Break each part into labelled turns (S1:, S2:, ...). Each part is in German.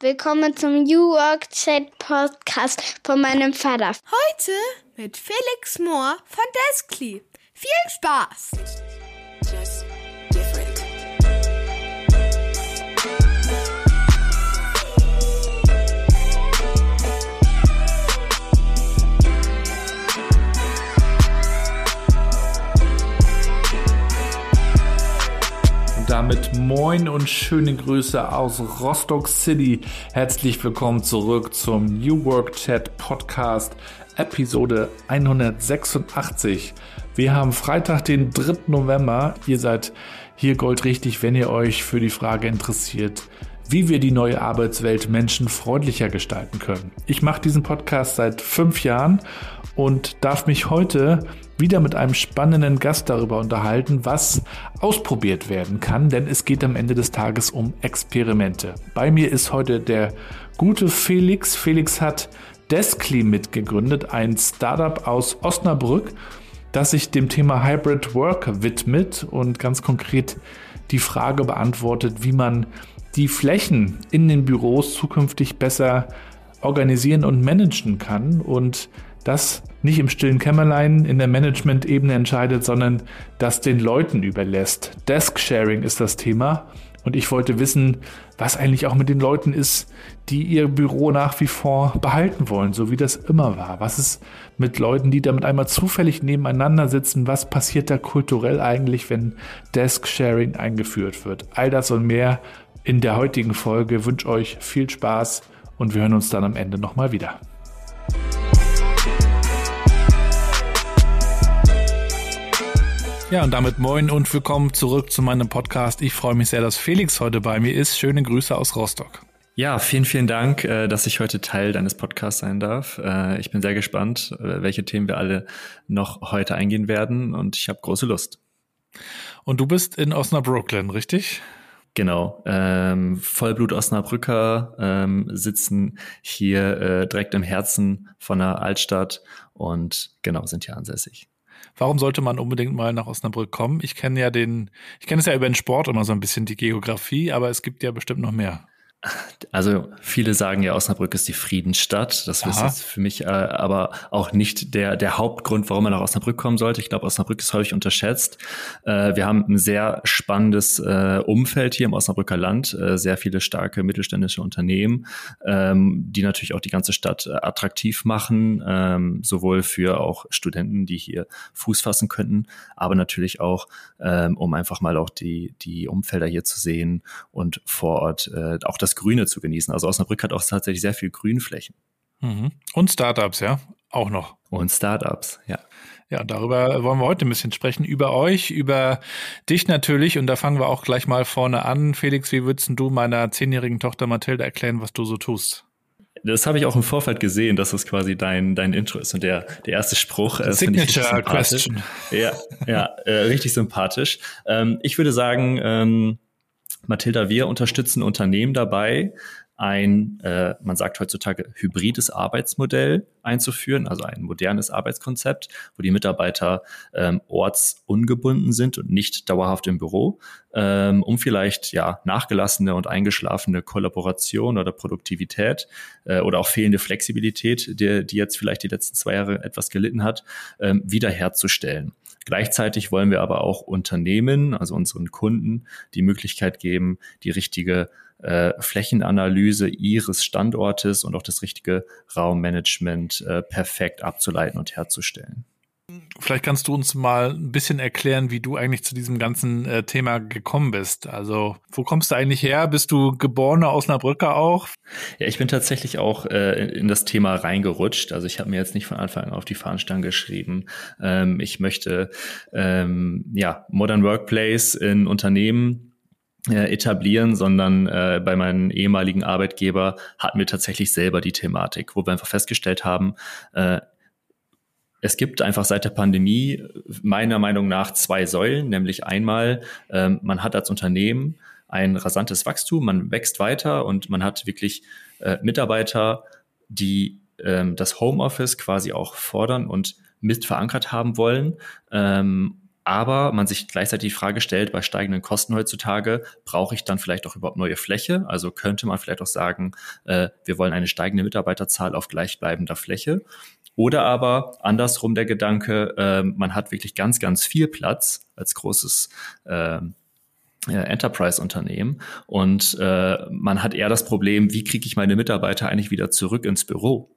S1: Willkommen zum New Work Chat Podcast von meinem Vater.
S2: Heute mit Felix Mohr von Deskly. Viel Spaß!
S3: Damit moin und schöne Grüße aus Rostock City. Herzlich willkommen zurück zum New Work Chat Podcast Episode 186. Wir haben Freitag, den 3. November. Ihr seid hier goldrichtig, wenn ihr euch für die Frage interessiert, wie wir die neue Arbeitswelt menschenfreundlicher gestalten können. Ich mache diesen Podcast seit fünf Jahren und darf mich heute wieder mit einem spannenden Gast darüber unterhalten, was ausprobiert werden kann, denn es geht am Ende des Tages um Experimente. Bei mir ist heute der gute Felix. Felix hat Deskly mitgegründet, ein Startup aus Osnabrück, das sich dem Thema Hybrid Work widmet und ganz konkret die Frage beantwortet, wie man die Flächen in den Büros zukünftig besser organisieren und managen kann und das nicht im stillen Kämmerlein in der Management-Ebene entscheidet, sondern das den Leuten überlässt. Desk-Sharing ist das Thema. Und ich wollte wissen, was eigentlich auch mit den Leuten ist, die ihr Büro nach wie vor behalten wollen, so wie das immer war. Was ist mit Leuten, die damit einmal zufällig nebeneinander sitzen? Was passiert da kulturell eigentlich, wenn Desk-Sharing eingeführt wird? All das und mehr in der heutigen Folge. Ich wünsche euch viel Spaß und wir hören uns dann am Ende nochmal wieder. Ja, und damit moin und willkommen zurück zu meinem Podcast. Ich freue mich sehr, dass Felix heute bei mir ist. Schöne Grüße aus Rostock.
S4: Ja, vielen, vielen Dank, äh, dass ich heute Teil deines Podcasts sein darf. Äh, ich bin sehr gespannt, äh, welche Themen wir alle noch heute eingehen werden und ich habe große Lust.
S3: Und du bist in Osnabrücken, richtig?
S4: Genau, ähm, Vollblut Osnabrücker ähm, sitzen hier äh, direkt im Herzen von der Altstadt und genau sind hier ansässig.
S3: Warum sollte man unbedingt mal nach Osnabrück kommen? Ich kenne ja den, ich kenne es ja über den Sport immer so ein bisschen die Geografie, aber es gibt ja bestimmt noch mehr.
S4: Also viele sagen ja, Osnabrück ist die Friedensstadt. Das Aha. ist für mich äh, aber auch nicht der, der Hauptgrund, warum man nach Osnabrück kommen sollte. Ich glaube, Osnabrück ist häufig unterschätzt. Äh, wir haben ein sehr spannendes äh, Umfeld hier im Osnabrücker Land, äh, sehr viele starke mittelständische Unternehmen, ähm, die natürlich auch die ganze Stadt äh, attraktiv machen, ähm, sowohl für auch Studenten, die hier Fuß fassen könnten, aber natürlich auch, ähm, um einfach mal auch die, die Umfelder hier zu sehen und vor Ort äh, auch das Grüne zu genießen. Also Osnabrück hat auch tatsächlich sehr viel Grünflächen.
S3: Mhm. Und Startups, ja, auch noch.
S4: Und Startups, ja.
S3: Ja, darüber wollen wir heute ein bisschen sprechen. Über euch, über dich natürlich. Und da fangen wir auch gleich mal vorne an. Felix, wie würdest du meiner zehnjährigen Tochter Mathilde erklären, was du so tust?
S4: Das habe ich auch im Vorfeld gesehen, dass das quasi dein, dein Intro ist. Und der, der erste Spruch
S3: äh, Signature Question.
S4: Ja, ja äh, richtig sympathisch. Ähm, ich würde sagen, ähm, Mathilda, wir unterstützen Unternehmen dabei, ein, äh, man sagt heutzutage, hybrides Arbeitsmodell einzuführen, also ein modernes Arbeitskonzept, wo die Mitarbeiter ähm, ortsungebunden sind und nicht dauerhaft im Büro, ähm, um vielleicht ja nachgelassene und eingeschlafene Kollaboration oder Produktivität äh, oder auch fehlende Flexibilität, die, die jetzt vielleicht die letzten zwei Jahre etwas gelitten hat, ähm, wiederherzustellen. Gleichzeitig wollen wir aber auch Unternehmen, also unseren Kunden, die Möglichkeit geben, die richtige äh, Flächenanalyse ihres Standortes und auch das richtige Raummanagement äh, perfekt abzuleiten und herzustellen.
S3: Vielleicht kannst du uns mal ein bisschen erklären, wie du eigentlich zu diesem ganzen äh, Thema gekommen bist. Also, wo kommst du eigentlich her? Bist du geborener Osnabrücker auch?
S4: Ja, ich bin tatsächlich auch äh, in das Thema reingerutscht. Also, ich habe mir jetzt nicht von Anfang an auf die Fahnenstange geschrieben. Ähm, ich möchte ähm, ja Modern Workplace in Unternehmen äh, etablieren, sondern äh, bei meinem ehemaligen Arbeitgeber hatten wir tatsächlich selber die Thematik, wo wir einfach festgestellt haben, äh, es gibt einfach seit der Pandemie meiner Meinung nach zwei Säulen, nämlich einmal, ähm, man hat als Unternehmen ein rasantes Wachstum, man wächst weiter und man hat wirklich äh, Mitarbeiter, die ähm, das Homeoffice quasi auch fordern und mit verankert haben wollen. Ähm, aber man sich gleichzeitig die Frage stellt, bei steigenden Kosten heutzutage, brauche ich dann vielleicht auch überhaupt neue Fläche? Also könnte man vielleicht auch sagen, äh, wir wollen eine steigende Mitarbeiterzahl auf gleichbleibender Fläche. Oder aber andersrum der Gedanke, äh, man hat wirklich ganz, ganz viel Platz als großes äh, Enterprise-Unternehmen und äh, man hat eher das Problem, wie kriege ich meine Mitarbeiter eigentlich wieder zurück ins Büro?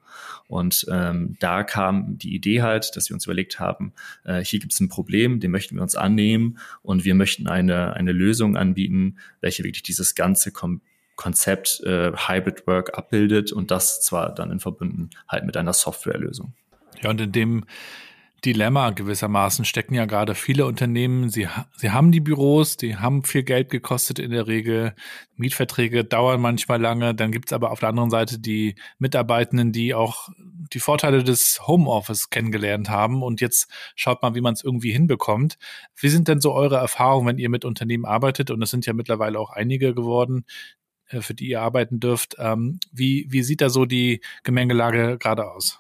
S4: Und ähm, da kam die Idee halt, dass wir uns überlegt haben, äh, hier gibt es ein Problem, dem möchten wir uns annehmen und wir möchten eine, eine Lösung anbieten, welche wirklich dieses ganze Kom Konzept äh, Hybrid Work abbildet und das zwar dann in Verbünden halt mit einer Softwarelösung.
S3: Ja, und in dem Dilemma gewissermaßen stecken ja gerade viele Unternehmen. Sie, sie haben die Büros, die haben viel Geld gekostet in der Regel. Mietverträge dauern manchmal lange. Dann gibt's aber auf der anderen Seite die Mitarbeitenden, die auch die Vorteile des Homeoffice kennengelernt haben. Und jetzt schaut mal, wie man es irgendwie hinbekommt. Wie sind denn so eure Erfahrungen, wenn ihr mit Unternehmen arbeitet? Und es sind ja mittlerweile auch einige geworden, für die ihr arbeiten dürft. Ähm, wie, wie sieht da so die Gemengelage gerade aus?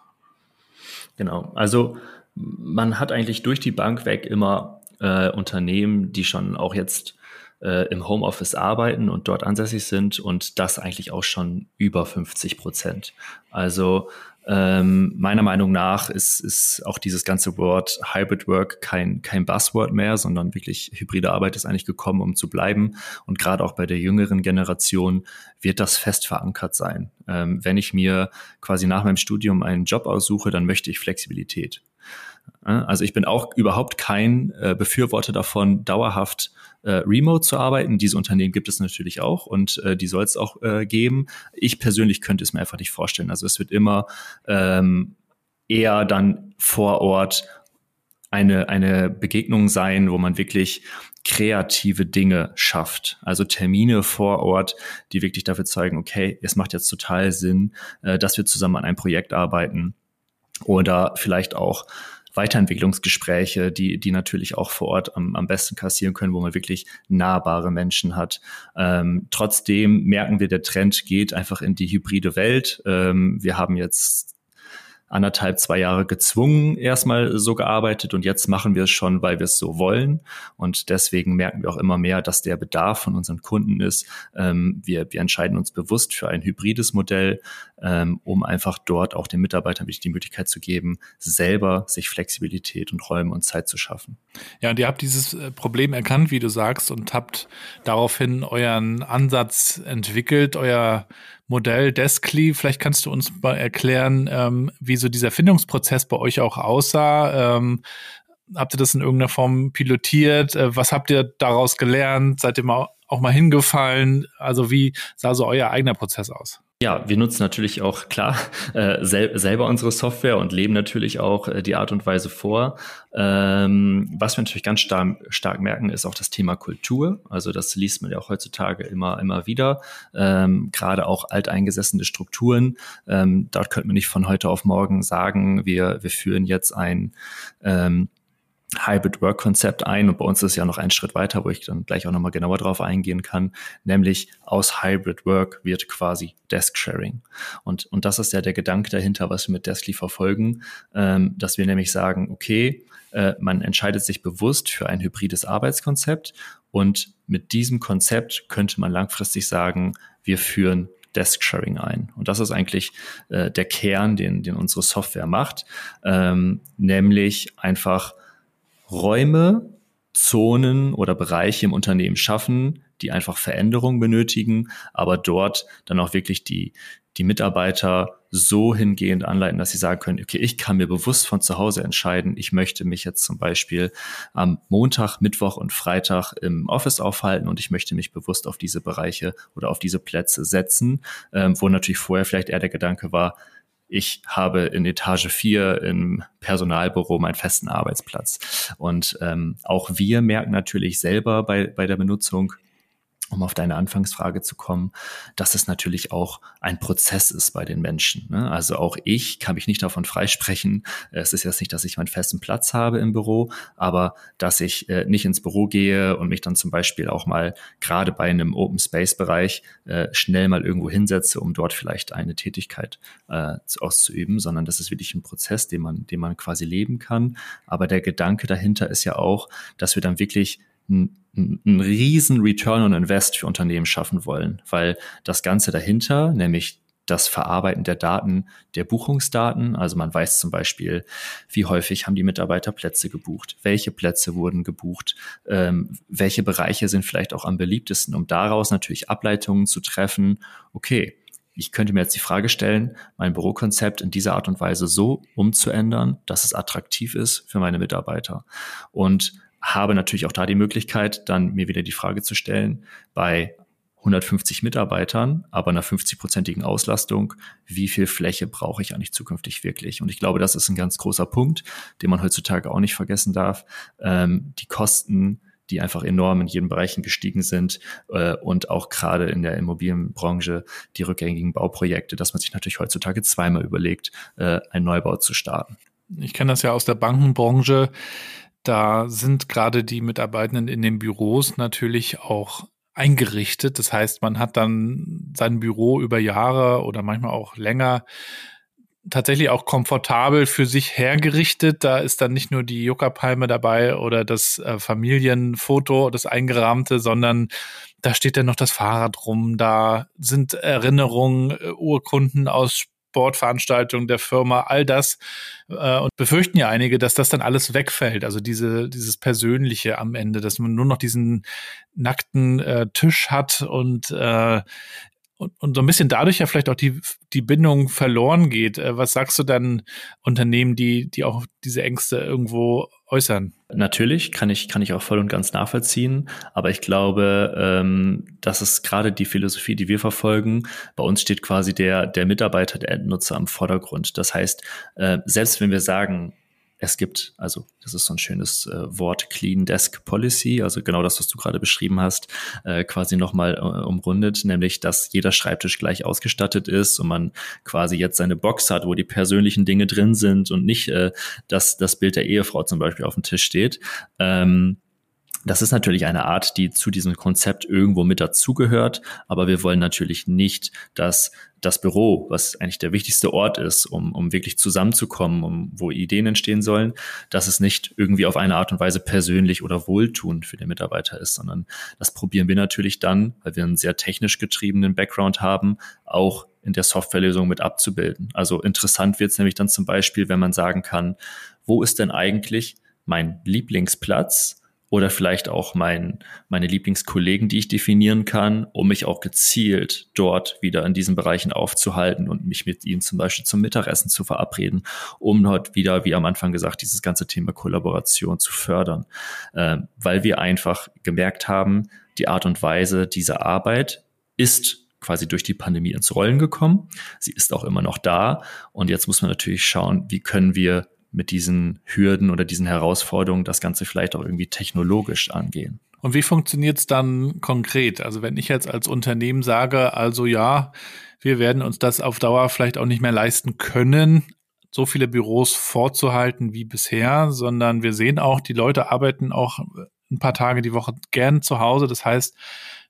S4: Genau. Also man hat eigentlich durch die Bank weg immer äh, Unternehmen, die schon auch jetzt äh, im Homeoffice arbeiten und dort ansässig sind und das eigentlich auch schon über 50 Prozent. Also ähm, meiner Meinung nach ist, ist auch dieses ganze Wort Hybrid Work kein, kein Buzzword mehr, sondern wirklich hybride Arbeit ist eigentlich gekommen, um zu bleiben. Und gerade auch bei der jüngeren Generation wird das fest verankert sein. Ähm, wenn ich mir quasi nach meinem Studium einen Job aussuche, dann möchte ich Flexibilität. Also ich bin auch überhaupt kein äh, Befürworter davon, dauerhaft äh, remote zu arbeiten. Diese Unternehmen gibt es natürlich auch und äh, die soll es auch geben. Ich persönlich könnte es mir einfach nicht vorstellen. Also es wird immer ähm, eher dann vor Ort eine, eine Begegnung sein, wo man wirklich kreative Dinge schafft. Also Termine vor Ort, die wirklich dafür zeigen, okay, es macht jetzt total Sinn, dass wir zusammen an einem Projekt arbeiten. Oder vielleicht auch Weiterentwicklungsgespräche, die, die natürlich auch vor Ort am, am besten kassieren können, wo man wirklich nahbare Menschen hat. Ähm, trotzdem merken wir, der Trend geht einfach in die hybride Welt. Ähm, wir haben jetzt anderthalb, zwei Jahre gezwungen erstmal so gearbeitet und jetzt machen wir es schon, weil wir es so wollen. Und deswegen merken wir auch immer mehr, dass der Bedarf von unseren Kunden ist. Ähm, wir, wir entscheiden uns bewusst für ein hybrides Modell, ähm, um einfach dort auch den Mitarbeitern die Möglichkeit zu geben, selber sich Flexibilität und Räume und Zeit zu schaffen.
S3: Ja, und ihr habt dieses äh, Problem erkannt, wie du sagst, und habt daraufhin euren Ansatz entwickelt, euer Modell Deskly. Vielleicht kannst du uns mal erklären, ähm, wie so dieser Findungsprozess bei euch auch aussah. Ähm, habt ihr das in irgendeiner Form pilotiert? Äh, was habt ihr daraus gelernt? Seid ihr mal auch mal hingefallen? Also wie sah so euer eigener Prozess aus?
S4: Ja, wir nutzen natürlich auch klar äh, sel selber unsere Software und leben natürlich auch äh, die Art und Weise vor. Ähm, was wir natürlich ganz stark, stark merken, ist auch das Thema Kultur. Also das liest man ja auch heutzutage immer, immer wieder. Ähm, Gerade auch alteingesessene Strukturen. Ähm, dort könnte man nicht von heute auf morgen sagen, wir, wir führen jetzt ein ähm, Hybrid Work Konzept ein und bei uns ist ja noch ein Schritt weiter, wo ich dann gleich auch nochmal genauer drauf eingehen kann, nämlich aus Hybrid Work wird quasi Desk Sharing. Und, und das ist ja der Gedanke dahinter, was wir mit Deskly verfolgen, ähm, dass wir nämlich sagen, okay, äh, man entscheidet sich bewusst für ein hybrides Arbeitskonzept und mit diesem Konzept könnte man langfristig sagen, wir führen Desk Sharing ein. Und das ist eigentlich äh, der Kern, den, den unsere Software macht, ähm, nämlich einfach Räume, Zonen oder Bereiche im Unternehmen schaffen, die einfach Veränderungen benötigen, aber dort dann auch wirklich die, die Mitarbeiter so hingehend anleiten, dass sie sagen können, okay, ich kann mir bewusst von zu Hause entscheiden, ich möchte mich jetzt zum Beispiel am Montag, Mittwoch und Freitag im Office aufhalten und ich möchte mich bewusst auf diese Bereiche oder auf diese Plätze setzen, ähm, wo natürlich vorher vielleicht eher der Gedanke war, ich habe in Etage 4 im Personalbüro meinen festen Arbeitsplatz. Und ähm, auch wir merken natürlich selber bei, bei der Benutzung, um auf deine Anfangsfrage zu kommen, dass es natürlich auch ein Prozess ist bei den Menschen. Ne? Also auch ich kann mich nicht davon freisprechen. Es ist jetzt nicht, dass ich meinen festen Platz habe im Büro, aber dass ich äh, nicht ins Büro gehe und mich dann zum Beispiel auch mal gerade bei einem Open Space Bereich äh, schnell mal irgendwo hinsetze, um dort vielleicht eine Tätigkeit äh, auszuüben, sondern das ist wirklich ein Prozess, den man, den man quasi leben kann. Aber der Gedanke dahinter ist ja auch, dass wir dann wirklich einen riesen Return on Invest für Unternehmen schaffen wollen, weil das Ganze dahinter, nämlich das Verarbeiten der Daten, der Buchungsdaten. Also man weiß zum Beispiel, wie häufig haben die Mitarbeiter Plätze gebucht, welche Plätze wurden gebucht, ähm, welche Bereiche sind vielleicht auch am beliebtesten, um daraus natürlich Ableitungen zu treffen. Okay, ich könnte mir jetzt die Frage stellen, mein Bürokonzept in dieser Art und Weise so umzuändern, dass es attraktiv ist für meine Mitarbeiter. Und habe natürlich auch da die Möglichkeit, dann mir wieder die Frage zu stellen, bei 150 Mitarbeitern, aber einer 50-prozentigen Auslastung, wie viel Fläche brauche ich eigentlich zukünftig wirklich? Und ich glaube, das ist ein ganz großer Punkt, den man heutzutage auch nicht vergessen darf. Ähm, die Kosten, die einfach enorm in jedem Bereichen gestiegen sind äh, und auch gerade in der Immobilienbranche die rückgängigen Bauprojekte, dass man sich natürlich heutzutage zweimal überlegt, äh, einen Neubau zu starten.
S3: Ich kenne das ja aus der Bankenbranche da sind gerade die Mitarbeitenden in den Büros natürlich auch eingerichtet. Das heißt, man hat dann sein Büro über Jahre oder manchmal auch länger tatsächlich auch komfortabel für sich hergerichtet. Da ist dann nicht nur die Juckerpalme dabei oder das äh, Familienfoto, das eingerahmte, sondern da steht dann noch das Fahrrad rum. Da sind Erinnerungen, äh, Urkunden aus Sportveranstaltungen der Firma, all das. Äh, und befürchten ja einige, dass das dann alles wegfällt. Also diese, dieses Persönliche am Ende, dass man nur noch diesen nackten äh, Tisch hat und äh, und, und so ein bisschen dadurch ja vielleicht auch die, die Bindung verloren geht. Äh, was sagst du dann Unternehmen, die, die auch diese Ängste irgendwo äußern?
S4: Natürlich kann ich, kann ich auch voll und ganz nachvollziehen, aber ich glaube, ähm, das ist gerade die Philosophie, die wir verfolgen. Bei uns steht quasi der, der Mitarbeiter, der Endnutzer am Vordergrund. Das heißt, äh, selbst wenn wir sagen, es gibt, also das ist so ein schönes äh, Wort, Clean Desk Policy, also genau das, was du gerade beschrieben hast, äh, quasi nochmal äh, umrundet, nämlich, dass jeder Schreibtisch gleich ausgestattet ist und man quasi jetzt seine Box hat, wo die persönlichen Dinge drin sind und nicht, äh, dass das Bild der Ehefrau zum Beispiel auf dem Tisch steht. Ähm, das ist natürlich eine Art, die zu diesem Konzept irgendwo mit dazugehört, aber wir wollen natürlich nicht, dass das Büro, was eigentlich der wichtigste Ort ist, um, um wirklich zusammenzukommen, um, wo Ideen entstehen sollen, dass es nicht irgendwie auf eine Art und Weise persönlich oder wohltuend für den Mitarbeiter ist, sondern das probieren wir natürlich dann, weil wir einen sehr technisch getriebenen Background haben, auch in der Softwarelösung mit abzubilden. Also interessant wird es nämlich dann zum Beispiel, wenn man sagen kann, wo ist denn eigentlich mein Lieblingsplatz oder vielleicht auch mein, meine Lieblingskollegen, die ich definieren kann, um mich auch gezielt dort wieder in diesen Bereichen aufzuhalten und mich mit ihnen zum Beispiel zum Mittagessen zu verabreden, um dort wieder, wie am Anfang gesagt, dieses ganze Thema Kollaboration zu fördern, äh, weil wir einfach gemerkt haben, die Art und Weise dieser Arbeit ist quasi durch die Pandemie ins Rollen gekommen. Sie ist auch immer noch da. Und jetzt muss man natürlich schauen, wie können wir mit diesen Hürden oder diesen Herausforderungen das Ganze vielleicht auch irgendwie technologisch angehen.
S3: Und wie funktioniert es dann konkret? Also wenn ich jetzt als Unternehmen sage, also ja, wir werden uns das auf Dauer vielleicht auch nicht mehr leisten können, so viele Büros vorzuhalten wie bisher, sondern wir sehen auch, die Leute arbeiten auch ein paar Tage die Woche gern zu Hause. Das heißt,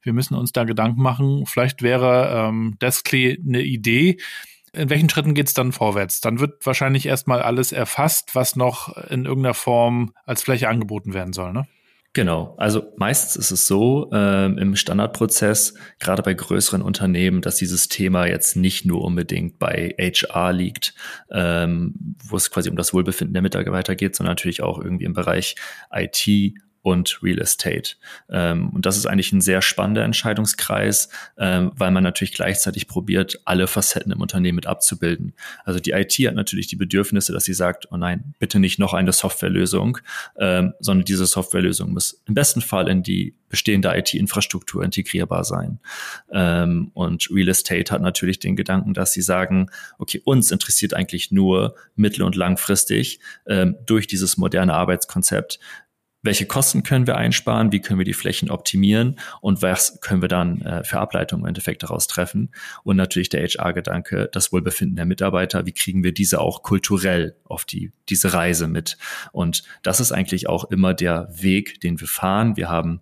S3: wir müssen uns da Gedanken machen. Vielleicht wäre ähm, Deskly eine Idee, in welchen Schritten geht es dann vorwärts? Dann wird wahrscheinlich erstmal alles erfasst, was noch in irgendeiner Form als Fläche angeboten werden soll, ne?
S4: Genau. Also meistens ist es so ähm, im Standardprozess, gerade bei größeren Unternehmen, dass dieses Thema jetzt nicht nur unbedingt bei HR liegt, ähm, wo es quasi um das Wohlbefinden der Mitarbeiter geht, sondern natürlich auch irgendwie im Bereich IT und Real Estate. Ähm, und das ist eigentlich ein sehr spannender Entscheidungskreis, ähm, weil man natürlich gleichzeitig probiert, alle Facetten im Unternehmen mit abzubilden. Also die IT hat natürlich die Bedürfnisse, dass sie sagt, oh nein, bitte nicht noch eine Softwarelösung, ähm, sondern diese Softwarelösung muss im besten Fall in die bestehende IT-Infrastruktur integrierbar sein. Ähm, und Real Estate hat natürlich den Gedanken, dass sie sagen, okay, uns interessiert eigentlich nur mittel- und langfristig ähm, durch dieses moderne Arbeitskonzept welche Kosten können wir einsparen, wie können wir die Flächen optimieren und was können wir dann äh, für Ableitungen im Endeffekt daraus treffen. Und natürlich der HR-Gedanke, das Wohlbefinden der Mitarbeiter, wie kriegen wir diese auch kulturell auf die, diese Reise mit. Und das ist eigentlich auch immer der Weg, den wir fahren. Wir haben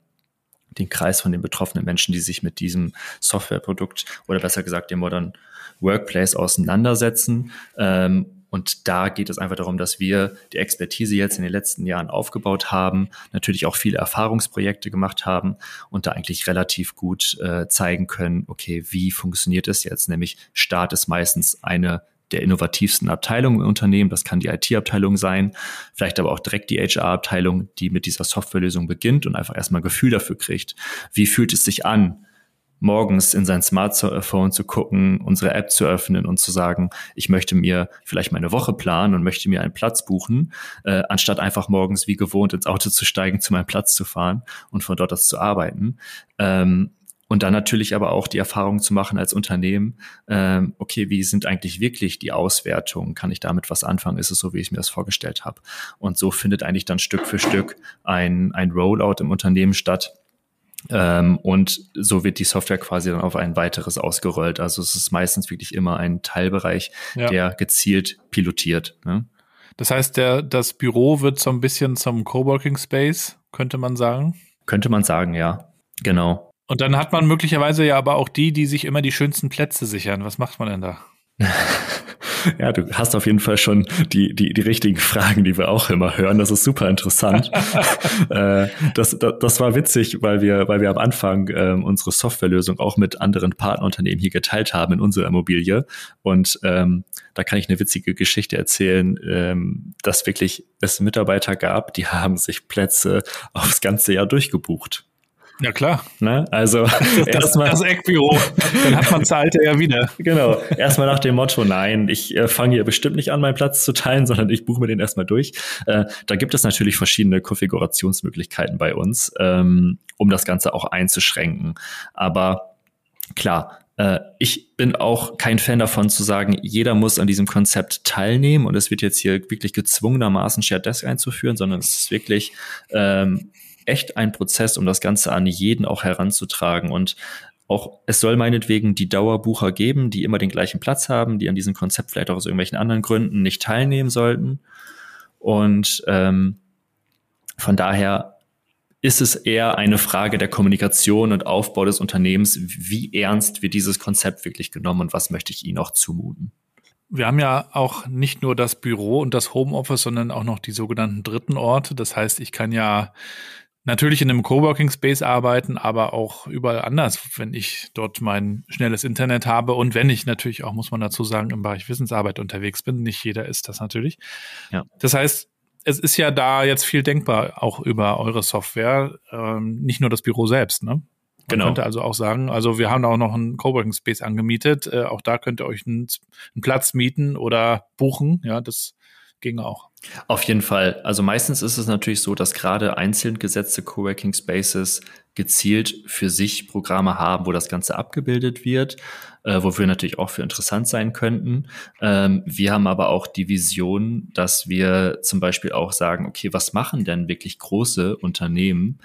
S4: den Kreis von den betroffenen Menschen, die sich mit diesem Softwareprodukt oder besser gesagt dem Modern Workplace auseinandersetzen. Ähm, und da geht es einfach darum, dass wir die Expertise jetzt in den letzten Jahren aufgebaut haben, natürlich auch viele Erfahrungsprojekte gemacht haben und da eigentlich relativ gut äh, zeigen können, okay, wie funktioniert es jetzt? Nämlich Staat ist meistens eine der innovativsten Abteilungen im Unternehmen. Das kann die IT-Abteilung sein, vielleicht aber auch direkt die HR-Abteilung, die mit dieser Softwarelösung beginnt und einfach erstmal ein Gefühl dafür kriegt. Wie fühlt es sich an, morgens in sein Smartphone zu gucken, unsere App zu öffnen und zu sagen, ich möchte mir vielleicht meine Woche planen und möchte mir einen Platz buchen, äh, anstatt einfach morgens wie gewohnt ins Auto zu steigen, zu meinem Platz zu fahren und von dort aus zu arbeiten. Ähm, und dann natürlich aber auch die Erfahrung zu machen als Unternehmen, ähm, okay, wie sind eigentlich wirklich die Auswertungen? Kann ich damit was anfangen? Ist es so, wie ich mir das vorgestellt habe? Und so findet eigentlich dann Stück für Stück ein, ein Rollout im Unternehmen statt, ähm, und so wird die Software quasi dann auf ein weiteres ausgerollt. Also es ist meistens wirklich immer ein Teilbereich, ja. der gezielt pilotiert. Ne?
S3: Das heißt, der, das Büro wird so ein bisschen zum Coworking Space, könnte man sagen?
S4: Könnte man sagen, ja. Genau.
S3: Und dann hat man möglicherweise ja aber auch die, die sich immer die schönsten Plätze sichern. Was macht man denn da?
S4: Ja, du hast auf jeden Fall schon die, die, die richtigen Fragen, die wir auch immer hören. Das ist super interessant. äh, das, das, das war witzig, weil wir, weil wir am Anfang ähm, unsere Softwarelösung auch mit anderen Partnerunternehmen hier geteilt haben in unserer Immobilie. Und ähm, da kann ich eine witzige Geschichte erzählen, ähm, dass wirklich es Mitarbeiter gab, die haben sich Plätze aufs ganze Jahr durchgebucht.
S3: Ja, klar.
S4: Ne? Also
S3: das, erstmal, das Eckbüro. Dann hat man zahlte ja wieder.
S4: Genau. Erstmal nach dem Motto, nein, ich äh, fange hier bestimmt nicht an, meinen Platz zu teilen, sondern ich buche mir den erstmal durch. Äh, da gibt es natürlich verschiedene Konfigurationsmöglichkeiten bei uns, ähm, um das Ganze auch einzuschränken. Aber klar, äh, ich bin auch kein Fan davon zu sagen, jeder muss an diesem Konzept teilnehmen und es wird jetzt hier wirklich gezwungenermaßen Shared Desk einzuführen, sondern es ist wirklich ähm, echt ein Prozess, um das Ganze an jeden auch heranzutragen. Und auch es soll meinetwegen die Dauerbucher geben, die immer den gleichen Platz haben, die an diesem Konzept vielleicht auch aus irgendwelchen anderen Gründen nicht teilnehmen sollten. Und ähm, von daher ist es eher eine Frage der Kommunikation und Aufbau des Unternehmens, wie ernst wird dieses Konzept wirklich genommen und was möchte ich Ihnen auch zumuten.
S3: Wir haben ja auch nicht nur das Büro und das Homeoffice, sondern auch noch die sogenannten dritten Orte. Das heißt, ich kann ja natürlich in einem Coworking Space arbeiten, aber auch überall anders, wenn ich dort mein schnelles Internet habe und wenn ich natürlich auch, muss man dazu sagen, im Bereich Wissensarbeit unterwegs bin. Nicht jeder ist das natürlich. Ja. Das heißt, es ist ja da jetzt viel denkbar, auch über eure Software, ähm, nicht nur das Büro selbst, ne? Man genau. könnte also auch sagen, also wir haben auch noch einen Coworking Space angemietet. Äh, auch da könnt ihr euch einen, einen Platz mieten oder buchen. Ja, das ging auch.
S4: Auf jeden Fall. Also meistens ist es natürlich so, dass gerade einzeln gesetzte Coworking Spaces gezielt für sich Programme haben, wo das Ganze abgebildet wird, äh, wofür natürlich auch für interessant sein könnten. Ähm, wir haben aber auch die Vision, dass wir zum Beispiel auch sagen, okay, was machen denn wirklich große Unternehmen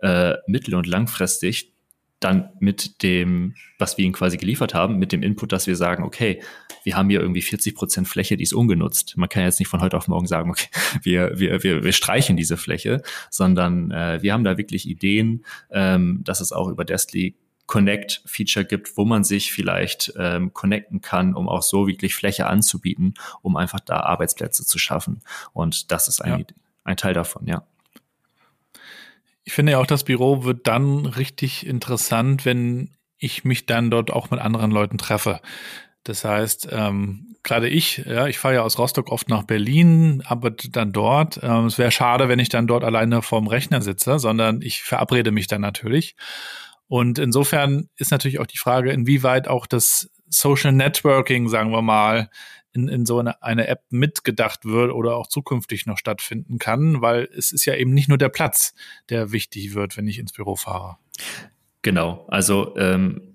S4: äh, mittel- und langfristig dann mit dem, was wir ihnen quasi geliefert haben, mit dem Input, dass wir sagen, okay, wir haben hier irgendwie 40 Prozent Fläche, die ist ungenutzt. Man kann jetzt nicht von heute auf morgen sagen, okay, wir, wir, wir, wir streichen diese Fläche, sondern äh, wir haben da wirklich Ideen, ähm, dass es auch über Destly Connect Feature gibt, wo man sich vielleicht ähm, connecten kann, um auch so wirklich Fläche anzubieten, um einfach da Arbeitsplätze zu schaffen. Und das ist ein, ja. ein Teil davon, ja.
S3: Ich finde ja auch, das Büro wird dann richtig interessant, wenn ich mich dann dort auch mit anderen Leuten treffe. Das heißt, ähm, gerade ich, ja, ich fahre ja aus Rostock oft nach Berlin, arbeite dann dort. Ähm, es wäre schade, wenn ich dann dort alleine vorm Rechner sitze, sondern ich verabrede mich dann natürlich. Und insofern ist natürlich auch die Frage, inwieweit auch das Social Networking, sagen wir mal, in, in so eine, eine App mitgedacht wird oder auch zukünftig noch stattfinden kann, weil es ist ja eben nicht nur der Platz, der wichtig wird, wenn ich ins Büro fahre.
S4: Genau, also ähm,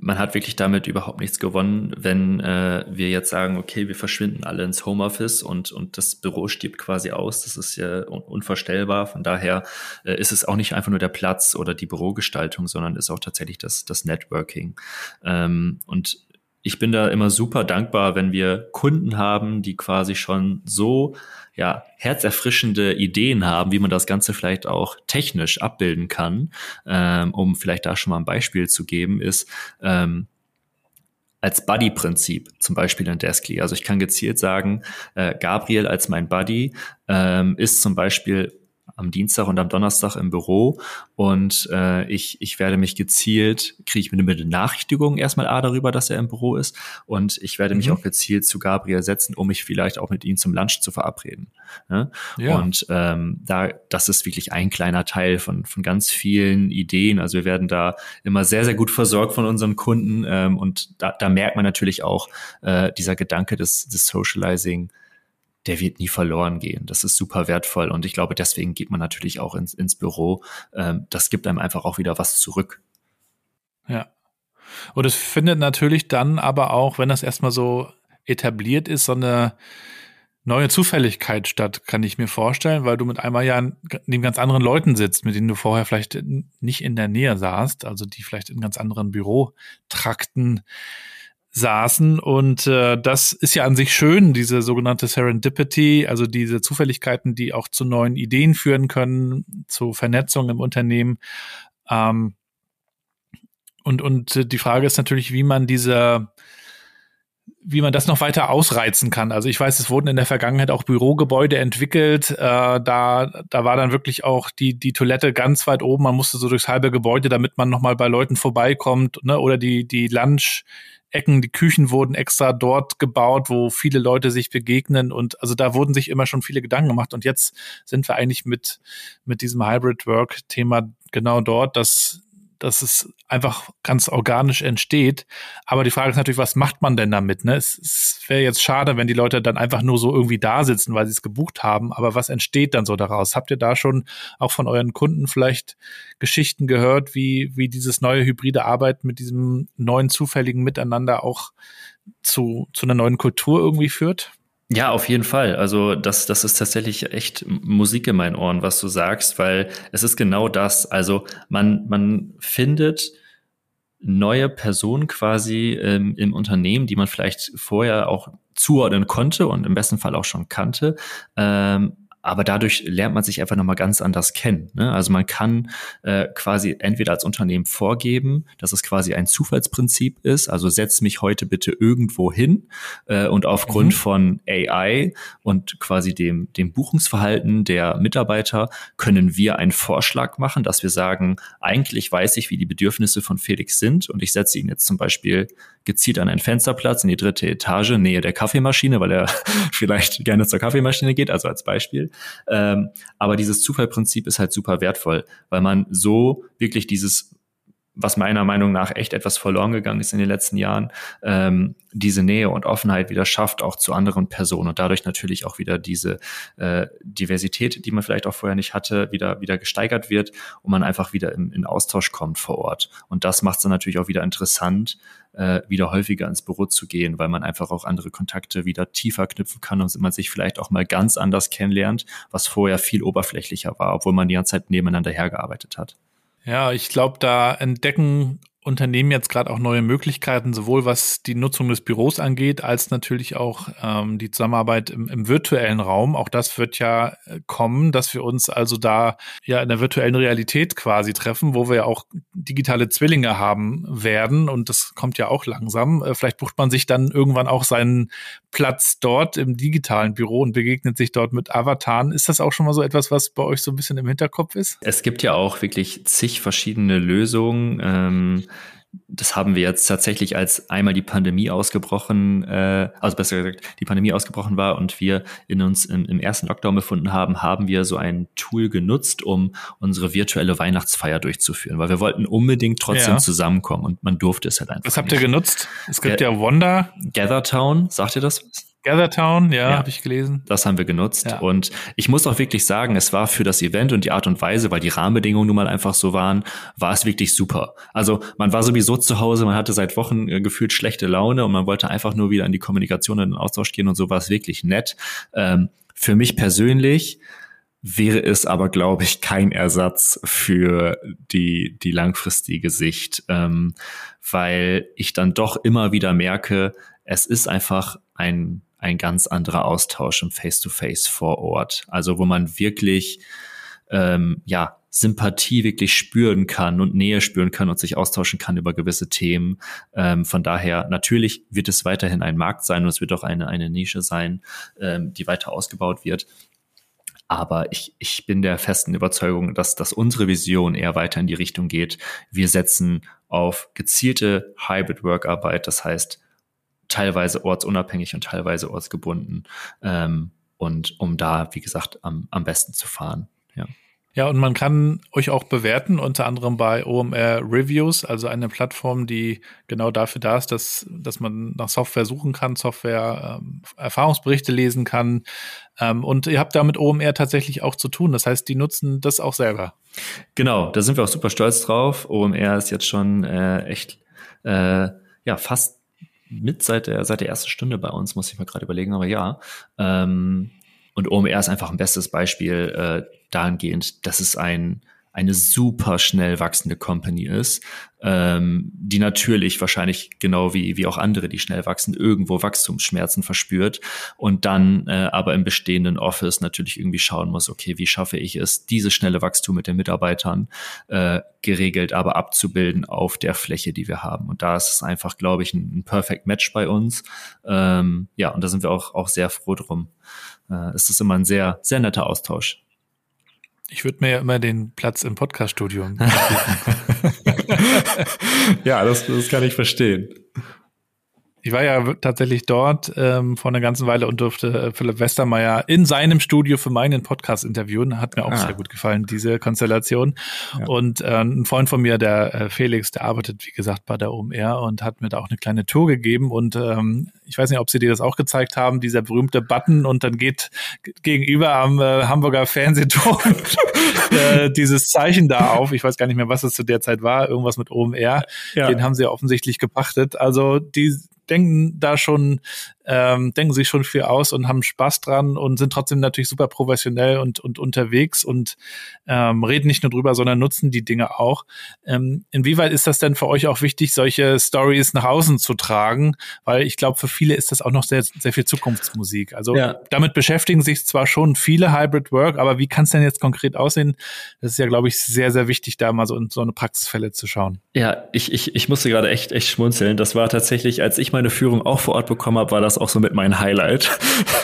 S4: man hat wirklich damit überhaupt nichts gewonnen, wenn äh, wir jetzt sagen, okay, wir verschwinden alle ins Homeoffice und, und das Büro stirbt quasi aus. Das ist ja un unvorstellbar. Von daher äh, ist es auch nicht einfach nur der Platz oder die Bürogestaltung, sondern ist auch tatsächlich das, das Networking. Ähm, und ich bin da immer super dankbar, wenn wir Kunden haben, die quasi schon so ja, herzerfrischende Ideen haben, wie man das Ganze vielleicht auch technisch abbilden kann, ähm, um vielleicht da schon mal ein Beispiel zu geben, ist ähm, als Buddy-Prinzip, zum Beispiel in Deskly. Also ich kann gezielt sagen, äh, Gabriel als mein Buddy ähm, ist zum Beispiel am Dienstag und am Donnerstag im Büro und äh, ich, ich werde mich gezielt, kriege ich mir eine Benachrichtigung erstmal A darüber, dass er im Büro ist und ich werde mich mhm. auch gezielt zu Gabriel setzen, um mich vielleicht auch mit ihm zum Lunch zu verabreden. Ne? Ja. Und ähm, da, das ist wirklich ein kleiner Teil von, von ganz vielen Ideen. Also wir werden da immer sehr, sehr gut versorgt von unseren Kunden ähm, und da, da merkt man natürlich auch äh, dieser Gedanke des, des Socializing, der wird nie verloren gehen. Das ist super wertvoll und ich glaube, deswegen geht man natürlich auch ins, ins Büro. Ähm, das gibt einem einfach auch wieder was zurück.
S3: Ja. Und es findet natürlich dann aber auch, wenn das erstmal so etabliert ist, so eine neue Zufälligkeit statt, kann ich mir vorstellen, weil du mit einmal ja neben ganz anderen Leuten sitzt, mit denen du vorher vielleicht nicht in der Nähe saßt, also die vielleicht in ganz anderen Bürotrakten saßen. Und äh, das ist ja an sich schön, diese sogenannte Serendipity, also diese Zufälligkeiten, die auch zu neuen Ideen führen können, zu Vernetzung im Unternehmen. Ähm, und, und die Frage ist natürlich, wie man diese wie man das noch weiter ausreizen kann. Also ich weiß, es wurden in der Vergangenheit auch Bürogebäude entwickelt. Äh, da, da war dann wirklich auch die, die Toilette ganz weit oben. Man musste so durchs halbe Gebäude, damit man nochmal bei Leuten vorbeikommt. Ne? Oder die, die Lunch, Ecken, die Küchen wurden extra dort gebaut, wo viele Leute sich begegnen und also da wurden sich immer schon viele Gedanken gemacht und jetzt sind wir eigentlich mit mit diesem Hybrid Work Thema genau dort, dass dass es einfach ganz organisch entsteht. Aber die Frage ist natürlich, was macht man denn damit? Ne? Es, es wäre jetzt schade, wenn die Leute dann einfach nur so irgendwie da sitzen, weil sie es gebucht haben. Aber was entsteht dann so daraus? Habt ihr da schon auch von euren Kunden vielleicht Geschichten gehört, wie, wie dieses neue hybride Arbeiten mit diesem neuen zufälligen Miteinander auch zu, zu einer neuen Kultur irgendwie führt?
S4: Ja, auf jeden Fall. Also das, das ist tatsächlich echt Musik in meinen Ohren, was du sagst, weil es ist genau das. Also man, man findet neue Personen quasi ähm, im Unternehmen, die man vielleicht vorher auch zuordnen konnte und im besten Fall auch schon kannte. Ähm, aber dadurch lernt man sich einfach nochmal ganz anders kennen. Ne? Also man kann äh, quasi entweder als Unternehmen vorgeben, dass es quasi ein Zufallsprinzip ist, also setz mich heute bitte irgendwo hin äh, und aufgrund mhm. von AI und quasi dem, dem Buchungsverhalten der Mitarbeiter können wir einen Vorschlag machen, dass wir sagen, eigentlich weiß ich, wie die Bedürfnisse von Felix sind und ich setze ihn jetzt zum Beispiel gezielt an einen Fensterplatz in die dritte Etage, Nähe der Kaffeemaschine, weil er vielleicht gerne zur Kaffeemaschine geht, also als Beispiel. Ähm, aber dieses Zufallprinzip ist halt super wertvoll, weil man so wirklich dieses was meiner Meinung nach echt etwas verloren gegangen ist in den letzten Jahren, ähm, diese Nähe und Offenheit wieder schafft, auch zu anderen Personen und dadurch natürlich auch wieder diese äh, Diversität, die man vielleicht auch vorher nicht hatte, wieder, wieder gesteigert wird und man einfach wieder in, in Austausch kommt vor Ort. Und das macht es dann natürlich auch wieder interessant, äh, wieder häufiger ins Büro zu gehen, weil man einfach auch andere Kontakte wieder tiefer knüpfen kann und man sich vielleicht auch mal ganz anders kennenlernt, was vorher viel oberflächlicher war, obwohl man die ganze Zeit nebeneinander hergearbeitet hat.
S3: Ja, ich glaube, da entdecken Unternehmen jetzt gerade auch neue Möglichkeiten, sowohl was die Nutzung des Büros angeht, als natürlich auch ähm, die Zusammenarbeit im, im, virtuellen Raum. Auch das wird ja äh, kommen, dass wir uns also da ja in der virtuellen Realität quasi treffen, wo wir ja auch digitale Zwillinge haben werden. Und das kommt ja auch langsam. Äh, vielleicht bucht man sich dann irgendwann auch seinen Platz dort im digitalen Büro und begegnet sich dort mit Avataren. Ist das auch schon mal so etwas, was bei euch so ein bisschen im Hinterkopf ist?
S4: Es gibt ja auch wirklich zig verschiedene Lösungen. Ähm das haben wir jetzt tatsächlich, als einmal die Pandemie ausgebrochen, äh, also besser gesagt, die Pandemie ausgebrochen war und wir in uns im, im ersten Lockdown befunden haben, haben wir so ein Tool genutzt, um unsere virtuelle Weihnachtsfeier durchzuführen, weil wir wollten unbedingt trotzdem ja. zusammenkommen und man durfte es halt einfach.
S3: Was habt ihr genutzt? Es gibt Ga ja Wonder.
S4: Gathertown, sagt ihr das?
S1: Gathertown, ja, ja. habe ich gelesen.
S4: Das haben wir genutzt. Ja. Und ich muss auch wirklich sagen, es war für das Event und die Art und Weise, weil die Rahmenbedingungen nun mal einfach so waren, war es wirklich super. Also man war sowieso zu Hause, man hatte seit Wochen äh, gefühlt schlechte Laune und man wollte einfach nur wieder in die Kommunikation und den Austausch gehen und so war es wirklich nett. Ähm, für mich persönlich wäre es aber, glaube ich, kein Ersatz für die, die langfristige Sicht, ähm, weil ich dann doch immer wieder merke, es ist einfach ein, ein ganz anderer Austausch im Face-to-Face -face vor Ort. Also wo man wirklich, ähm, ja, Sympathie wirklich spüren kann und Nähe spüren kann und sich austauschen kann über gewisse Themen. Ähm, von daher, natürlich wird es weiterhin ein Markt sein und es wird auch eine, eine Nische sein, ähm, die weiter ausgebaut wird. Aber ich, ich bin der festen Überzeugung, dass, dass unsere Vision eher weiter in die Richtung geht. Wir setzen auf gezielte Hybrid-Work-Arbeit, das heißt teilweise ortsunabhängig und teilweise ortsgebunden. Ähm, und um da, wie gesagt, am, am besten zu fahren. Ja.
S3: Ja, und man kann euch auch bewerten, unter anderem bei OMR Reviews, also eine Plattform, die genau dafür da ist, dass, dass man nach Software suchen kann, Software ähm, Erfahrungsberichte lesen kann. Ähm, und ihr habt da mit OMR tatsächlich auch zu tun. Das heißt, die nutzen das auch selber.
S4: Genau, da sind wir auch super stolz drauf. OMR ist jetzt schon äh, echt äh, ja fast mit seit der, seit der ersten Stunde bei uns, muss ich mal gerade überlegen, aber ja. Ähm, und OMR ist einfach ein bestes Beispiel äh, dahingehend, dass es ein, eine super schnell wachsende Company ist, ähm, die natürlich wahrscheinlich genau wie, wie auch andere, die schnell wachsen, irgendwo Wachstumsschmerzen verspürt und dann äh, aber im bestehenden Office natürlich irgendwie schauen muss, okay, wie schaffe ich es, diese schnelle Wachstum mit den Mitarbeitern äh, geregelt, aber abzubilden auf der Fläche, die wir haben. Und da ist es einfach, glaube ich, ein, ein Perfect Match bei uns. Ähm, ja, und da sind wir auch, auch sehr froh drum äh, ist es immer ein sehr, sehr netter Austausch.
S3: Ich würde mir ja immer den Platz im Podcaststudio.
S4: ja, das, das kann ich verstehen.
S3: Ich war ja tatsächlich dort ähm, vor einer ganzen Weile und durfte äh, Philipp Westermeier in seinem Studio für meinen Podcast interviewen. Hat mir auch ah. sehr gut gefallen, diese Konstellation. Ja. Und äh, ein Freund von mir, der äh, Felix, der arbeitet, wie gesagt, bei der OMR und hat mir da auch eine kleine Tour gegeben. Und ähm, ich weiß nicht, ob sie dir das auch gezeigt haben, dieser berühmte Button und dann geht gegenüber am äh, Hamburger Fernsehturm äh, dieses Zeichen da auf. Ich weiß gar nicht mehr, was es zu der Zeit war. Irgendwas mit OMR. Ja. Den haben sie offensichtlich gepachtet. Also die denken da schon, ähm, denken sich schon viel aus und haben Spaß dran und sind trotzdem natürlich super professionell und, und unterwegs und ähm, reden nicht nur drüber, sondern nutzen die Dinge auch. Ähm, inwieweit ist das denn für euch auch wichtig, solche Stories nach außen zu tragen? Weil ich glaube, für viele ist das auch noch sehr, sehr viel Zukunftsmusik. Also ja. damit beschäftigen sich zwar schon viele Hybrid Work, aber wie kann es denn jetzt konkret aussehen? Das ist ja, glaube ich, sehr, sehr wichtig, da mal so in so eine Praxisfälle zu schauen.
S4: Ja, ich, ich, ich musste gerade echt, echt schmunzeln. Das war tatsächlich, als ich meine Führung auch vor Ort bekommen habe, war das auch so mit mein Highlight.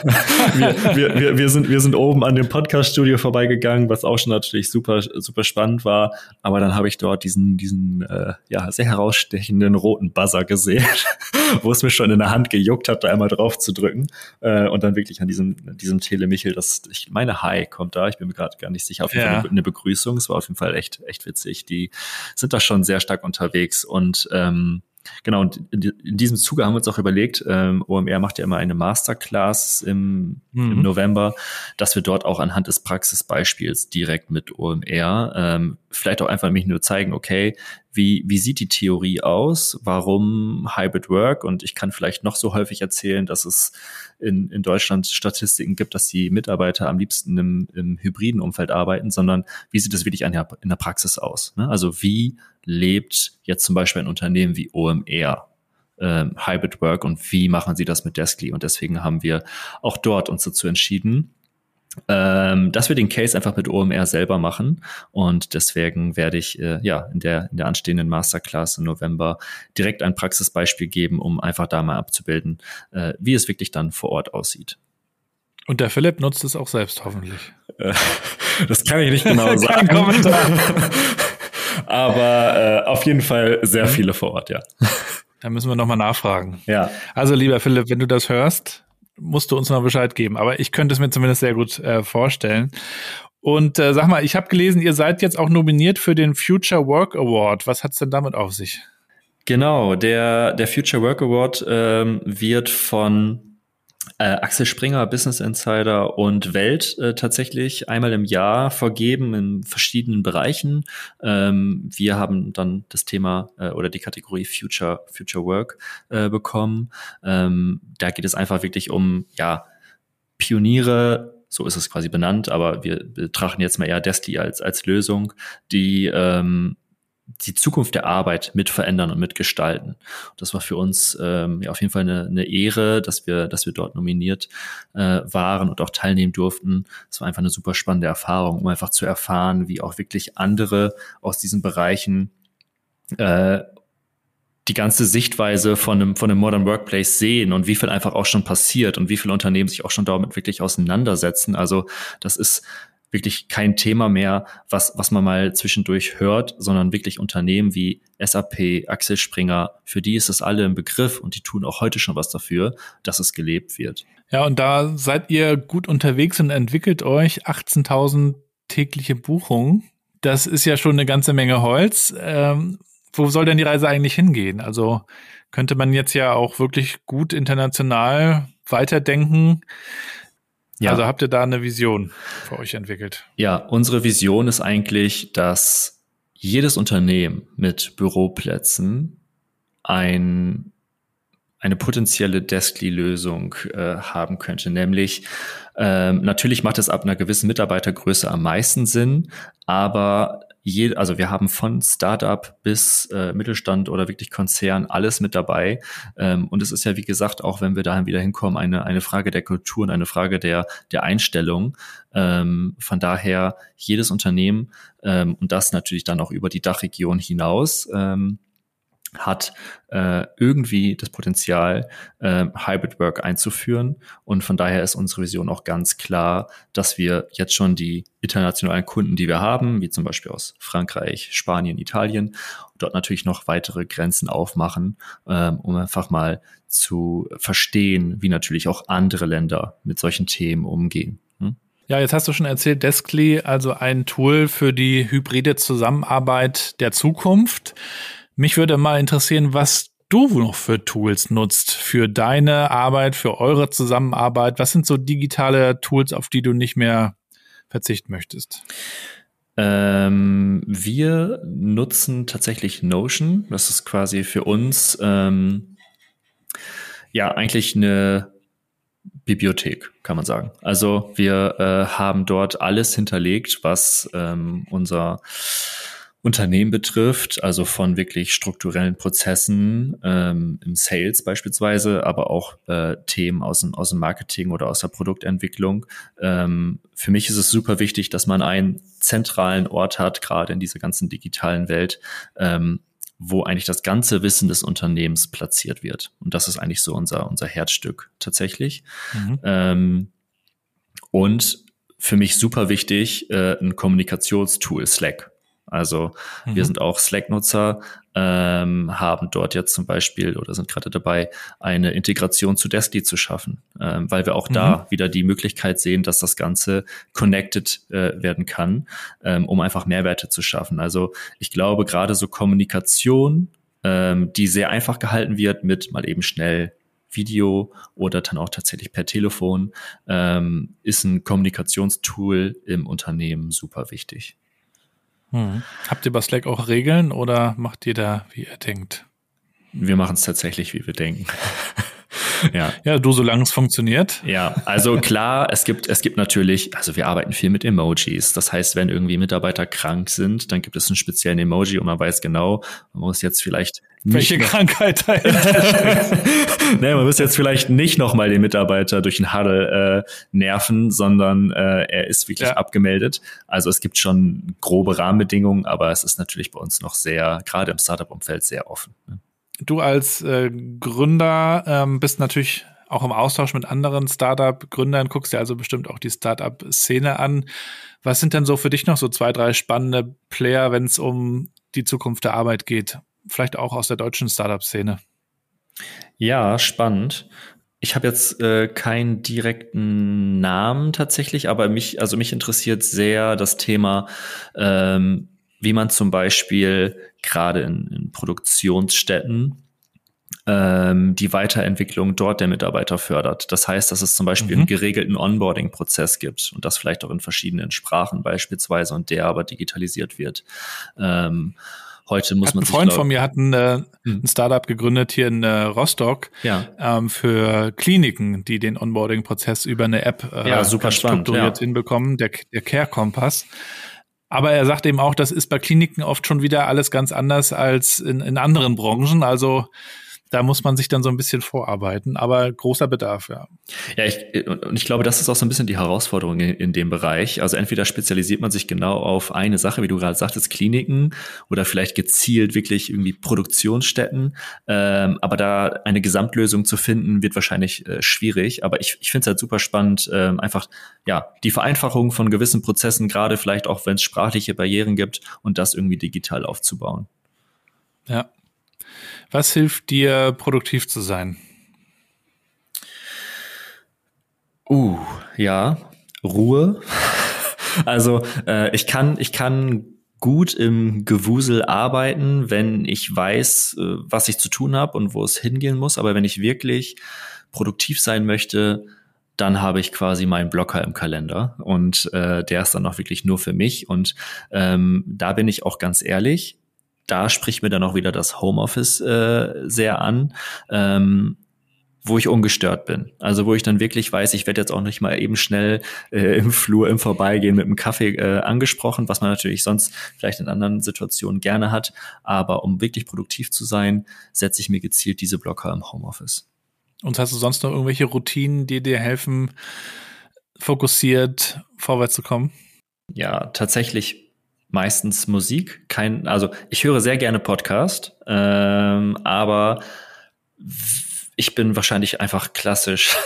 S4: wir, wir, wir, wir, sind, wir sind oben an dem Podcast-Studio vorbeigegangen, was auch schon natürlich super, super spannend war. Aber dann habe ich dort diesen, diesen äh, ja, sehr herausstechenden roten Buzzer gesehen, wo es mir schon in der Hand gejuckt hat, da einmal drauf zu drücken. Äh, und dann wirklich an diesem, diesem Telemichel, das, ich meine, Hi kommt da. Ich bin mir gerade gar nicht sicher. Auf jeden ja. Fall eine Begrüßung. Es war auf jeden Fall echt, echt witzig. Die sind da schon sehr stark unterwegs und ähm, Genau, und in diesem Zuge haben wir uns auch überlegt, ähm, OMR macht ja immer eine Masterclass im, mhm. im November, dass wir dort auch anhand des Praxisbeispiels direkt mit OMR ähm, vielleicht auch einfach mich nur zeigen, okay, wie, wie sieht die Theorie aus? Warum Hybrid Work? Und ich kann vielleicht noch so häufig erzählen, dass es in, in Deutschland Statistiken gibt, dass die Mitarbeiter am liebsten im, im hybriden Umfeld arbeiten, sondern wie sieht es wirklich in der, in der Praxis aus? Ne? Also wie lebt jetzt zum Beispiel ein Unternehmen wie OMR? Ähm, Hybrid Work und wie machen sie das mit Deskly? Und deswegen haben wir auch dort uns dazu entschieden, ähm, dass wir den Case einfach mit OMR selber machen. Und deswegen werde ich äh, ja in der, in der anstehenden Masterclass im November direkt ein Praxisbeispiel geben, um einfach da mal abzubilden, äh, wie es wirklich dann vor Ort aussieht.
S3: Und der Philipp nutzt es auch selbst, hoffentlich.
S4: Äh, das kann ich nicht genau sagen. Aber äh, auf jeden Fall sehr mhm. viele vor Ort, ja.
S3: Da müssen wir nochmal nachfragen. Ja. Also, lieber Philipp, wenn du das hörst, musst du uns noch Bescheid geben. Aber ich könnte es mir zumindest sehr gut äh, vorstellen. Und äh, sag mal, ich habe gelesen, ihr seid jetzt auch nominiert für den Future Work Award. Was hat's denn damit auf sich?
S4: Genau, der, der Future Work Award ähm, wird von äh, Axel Springer, Business Insider und Welt äh, tatsächlich einmal im Jahr vergeben in verschiedenen Bereichen. Ähm, wir haben dann das Thema äh, oder die Kategorie Future, Future Work äh, bekommen. Ähm, da geht es einfach wirklich um, ja, Pioniere, so ist es quasi benannt, aber wir betrachten jetzt mal eher Desti als, als Lösung, die ähm, die Zukunft der Arbeit mit verändern und mitgestalten. Das war für uns ähm, ja auf jeden Fall eine, eine Ehre, dass wir, dass wir dort nominiert äh, waren und auch teilnehmen durften. Es war einfach eine super spannende Erfahrung, um einfach zu erfahren, wie auch wirklich andere aus diesen Bereichen äh, die ganze Sichtweise von einem, von einem Modern Workplace sehen und wie viel einfach auch schon passiert und wie viele Unternehmen sich auch schon damit wirklich auseinandersetzen. Also das ist wirklich kein Thema mehr, was, was man mal zwischendurch hört, sondern wirklich Unternehmen wie SAP, Axel Springer, für die ist es alle im Begriff und die tun auch heute schon was dafür, dass es gelebt wird.
S3: Ja, und da seid ihr gut unterwegs und entwickelt euch 18.000 tägliche Buchungen. Das ist ja schon eine ganze Menge Holz. Ähm, wo soll denn die Reise eigentlich hingehen? Also könnte man jetzt ja auch wirklich gut international weiterdenken. Ja. Also habt ihr da eine Vision für euch entwickelt?
S4: Ja, unsere Vision ist eigentlich, dass jedes Unternehmen mit Büroplätzen ein, eine potenzielle Deskly-Lösung äh, haben könnte. Nämlich, ähm, natürlich macht es ab einer gewissen Mitarbeitergröße am meisten Sinn, aber je, also wir haben von Startup bis äh, Mittelstand oder wirklich Konzern alles mit dabei. Ähm, und es ist ja, wie gesagt, auch wenn wir dahin wieder hinkommen, eine, eine Frage der Kultur und eine Frage der, der Einstellung. Ähm, von daher jedes Unternehmen ähm, und das natürlich dann auch über die Dachregion hinaus. Ähm, hat äh, irgendwie das Potenzial, äh, Hybrid Work einzuführen. Und von daher ist unsere Vision auch ganz klar, dass wir jetzt schon die internationalen Kunden, die wir haben, wie zum Beispiel aus Frankreich, Spanien, Italien, dort natürlich noch weitere Grenzen aufmachen, ähm, um einfach mal zu verstehen, wie natürlich auch andere Länder mit solchen Themen umgehen. Hm?
S3: Ja, jetzt hast du schon erzählt, Deskly, also ein Tool für die hybride Zusammenarbeit der Zukunft. Mich würde mal interessieren, was du noch für Tools nutzt für deine Arbeit, für eure Zusammenarbeit. Was sind so digitale Tools, auf die du nicht mehr verzichten möchtest?
S4: Ähm, wir nutzen tatsächlich Notion. Das ist quasi für uns ähm, ja eigentlich eine Bibliothek, kann man sagen. Also wir äh, haben dort alles hinterlegt, was ähm, unser Unternehmen betrifft, also von wirklich strukturellen Prozessen ähm, im Sales beispielsweise, aber auch äh, Themen aus dem, aus dem Marketing oder aus der Produktentwicklung. Ähm, für mich ist es super wichtig, dass man einen zentralen Ort hat, gerade in dieser ganzen digitalen Welt, ähm, wo eigentlich das ganze Wissen des Unternehmens platziert wird. Und das ist eigentlich so unser, unser Herzstück tatsächlich. Mhm. Ähm, und für mich super wichtig, äh, ein Kommunikationstool, Slack. Also mhm. wir sind auch Slack-Nutzer, ähm, haben dort jetzt zum Beispiel oder sind gerade dabei, eine Integration zu Deskly zu schaffen, ähm, weil wir auch mhm. da wieder die Möglichkeit sehen, dass das Ganze connected äh, werden kann, ähm, um einfach Mehrwerte zu schaffen. Also ich glaube, gerade so Kommunikation, ähm, die sehr einfach gehalten wird mit mal eben schnell Video oder dann auch tatsächlich per Telefon, ähm, ist ein Kommunikationstool im Unternehmen super wichtig.
S3: Hm. Habt ihr bei Slack auch Regeln oder macht ihr da, wie ihr denkt?
S4: Wir machen es tatsächlich, wie wir denken.
S3: ja. ja, du, solange es funktioniert.
S4: Ja, also klar, es gibt, es gibt natürlich, also wir arbeiten viel mit Emojis. Das heißt, wenn irgendwie Mitarbeiter krank sind, dann gibt es einen speziellen Emoji und man weiß genau, man muss jetzt vielleicht
S3: welche Krankheit
S4: dahinter nee, man muss jetzt vielleicht nicht nochmal den Mitarbeiter durch den Huddle äh, nerven, sondern äh, er ist wirklich ja. abgemeldet. Also es gibt schon grobe Rahmenbedingungen, aber es ist natürlich bei uns noch sehr, gerade im Startup-Umfeld, sehr offen. Ne?
S3: Du als äh, Gründer ähm, bist natürlich auch im Austausch mit anderen Startup-Gründern, guckst dir also bestimmt auch die Startup-Szene an. Was sind denn so für dich noch so zwei, drei spannende Player, wenn es um die Zukunft der Arbeit geht? Vielleicht auch aus der deutschen Startup-Szene.
S4: Ja, spannend. Ich habe jetzt äh, keinen direkten Namen tatsächlich, aber mich, also mich interessiert sehr das Thema, ähm, wie man zum Beispiel gerade in, in Produktionsstätten ähm, die Weiterentwicklung dort der Mitarbeiter fördert. Das heißt, dass es zum Beispiel mhm. einen geregelten Onboarding-Prozess gibt und das vielleicht auch in verschiedenen Sprachen beispielsweise und der aber digitalisiert wird. Ähm, Heute muss
S3: hat
S4: man
S3: ein Freund von mir hat ein, äh, hm. ein Startup gegründet hier in äh, Rostock
S4: ja.
S3: ähm, für Kliniken, die den Onboarding-Prozess über eine App äh,
S4: ja, super spannend,
S3: strukturiert ja. hinbekommen, der, der Care Kompass. Aber er sagt eben auch, das ist bei Kliniken oft schon wieder alles ganz anders als in, in anderen Branchen. Also da muss man sich dann so ein bisschen vorarbeiten, aber großer Bedarf, ja.
S4: Ja, ich, und ich glaube, das ist auch so ein bisschen die Herausforderung in, in, dem Bereich. Also entweder spezialisiert man sich genau auf eine Sache, wie du gerade sagtest, Kliniken oder vielleicht gezielt wirklich irgendwie Produktionsstätten. Ähm, aber da eine Gesamtlösung zu finden, wird wahrscheinlich äh, schwierig. Aber ich, ich finde es halt super spannend, ähm, einfach ja die Vereinfachung von gewissen Prozessen, gerade vielleicht auch, wenn es sprachliche Barrieren gibt und das irgendwie digital aufzubauen.
S3: Ja, was hilft dir, produktiv zu sein?
S4: Uh, ja, Ruhe. Also äh, ich kann, ich kann gut im Gewusel arbeiten, wenn ich weiß, äh, was ich zu tun habe und wo es hingehen muss. Aber wenn ich wirklich produktiv sein möchte, dann habe ich quasi meinen Blocker im Kalender und äh, der ist dann auch wirklich nur für mich. Und ähm, da bin ich auch ganz ehrlich, da spricht mir dann auch wieder das Homeoffice äh, sehr an. Ähm, wo ich ungestört bin. Also wo ich dann wirklich weiß, ich werde jetzt auch nicht mal eben schnell äh, im Flur im Vorbeigehen mit einem Kaffee äh, angesprochen, was man natürlich sonst vielleicht in anderen Situationen gerne hat. Aber um wirklich produktiv zu sein, setze ich mir gezielt diese Blocker im Homeoffice.
S3: Und hast du sonst noch irgendwelche Routinen, die dir helfen, fokussiert vorwärts zu kommen?
S4: Ja, tatsächlich meistens Musik. Kein, also ich höre sehr gerne Podcast, ähm, aber ich bin wahrscheinlich einfach klassisch,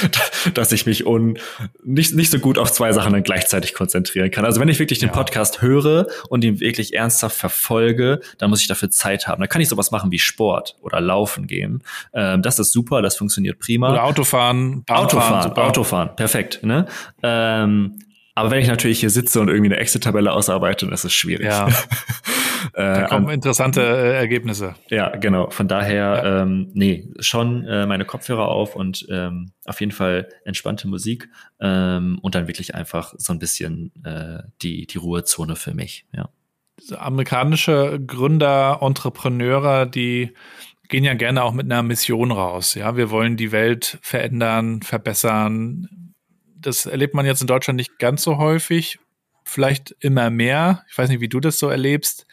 S4: dass ich mich un, nicht, nicht so gut auf zwei Sachen dann gleichzeitig konzentrieren kann. Also wenn ich wirklich den ja. Podcast höre und ihn wirklich ernsthaft verfolge, dann muss ich dafür Zeit haben. Dann kann ich sowas machen wie Sport oder Laufen gehen. Ähm, das ist super, das funktioniert prima.
S3: Oder Autofahren.
S4: Autofahren, super. Autofahren, perfekt. Ne? Ähm, aber wenn ich natürlich hier sitze und irgendwie eine Exit-Tabelle ausarbeite, dann ist es schwierig.
S3: Ja. da äh, kommen interessante äh, Ergebnisse.
S4: Ja, genau. Von daher, ja. ähm, nee, schon äh, meine Kopfhörer auf und ähm, auf jeden Fall entspannte Musik ähm, und dann wirklich einfach so ein bisschen äh, die, die Ruhezone für mich, ja.
S3: Amerikanische Gründer, Entrepreneure, die gehen ja gerne auch mit einer Mission raus. Ja, wir wollen die Welt verändern, verbessern, das erlebt man jetzt in Deutschland nicht ganz so häufig, vielleicht immer mehr. Ich weiß nicht, wie du das so erlebst.